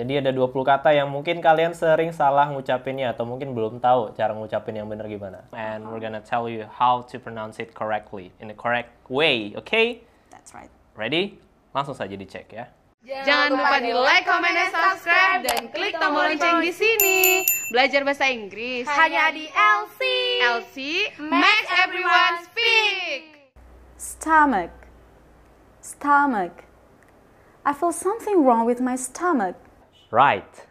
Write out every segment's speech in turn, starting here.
jadi ada 20 kata yang mungkin kalian sering salah ngucapinnya atau mungkin belum tahu cara ngucapin yang benar gimana. And we're gonna tell you how to pronounce it correctly in the correct way, okay? That's right. Ready? Langsung saja dicek ya. Jangan lupa di like, comment, dan subscribe dan klik tombol lonceng di sini. Belajar bahasa Inggris hanya di LC. LC makes everyone speak. Stomach. Stomach. I feel something wrong with my stomach. Write.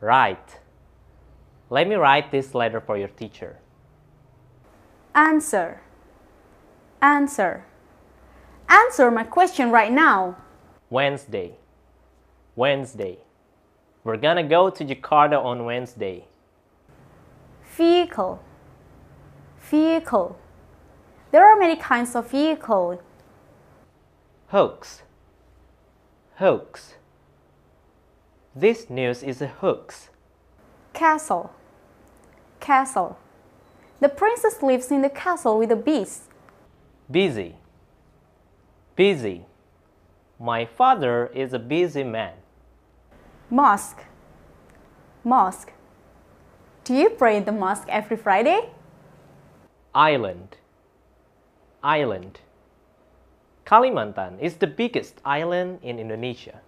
Write. Let me write this letter for your teacher. Answer. Answer. Answer my question right now. Wednesday. Wednesday. We're gonna go to Jakarta on Wednesday. Vehicle. Vehicle. There are many kinds of vehicle. Hoax. Hoax. This news is a hoax. Castle. Castle. The princess lives in the castle with the beast. Busy. Busy. My father is a busy man. Mosque. Mosque. Do you pray in the mosque every Friday? Island. Island. Kalimantan is the biggest island in Indonesia.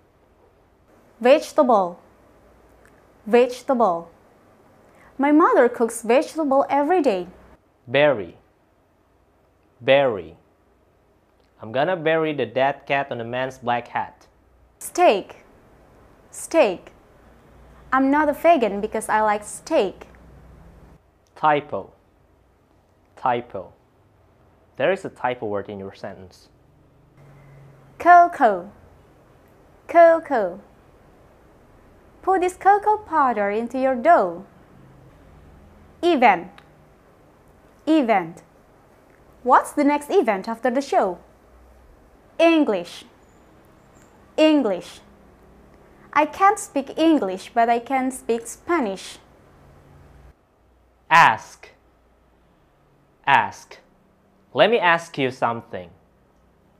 Vegetable. Vegetable. My mother cooks vegetable every day. Bury. Bury. I'm gonna bury the dead cat on the man's black hat. Steak. Steak. I'm not a vegan because I like steak. Typo. Typo. There is a typo word in your sentence. Cocoa. Cocoa. Put this cocoa powder into your dough. Event. Event. What's the next event after the show? English. English. I can't speak English, but I can speak Spanish. Ask. Ask. Let me ask you something.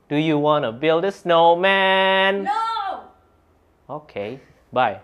Do you want to build a snowman? No! Okay, bye.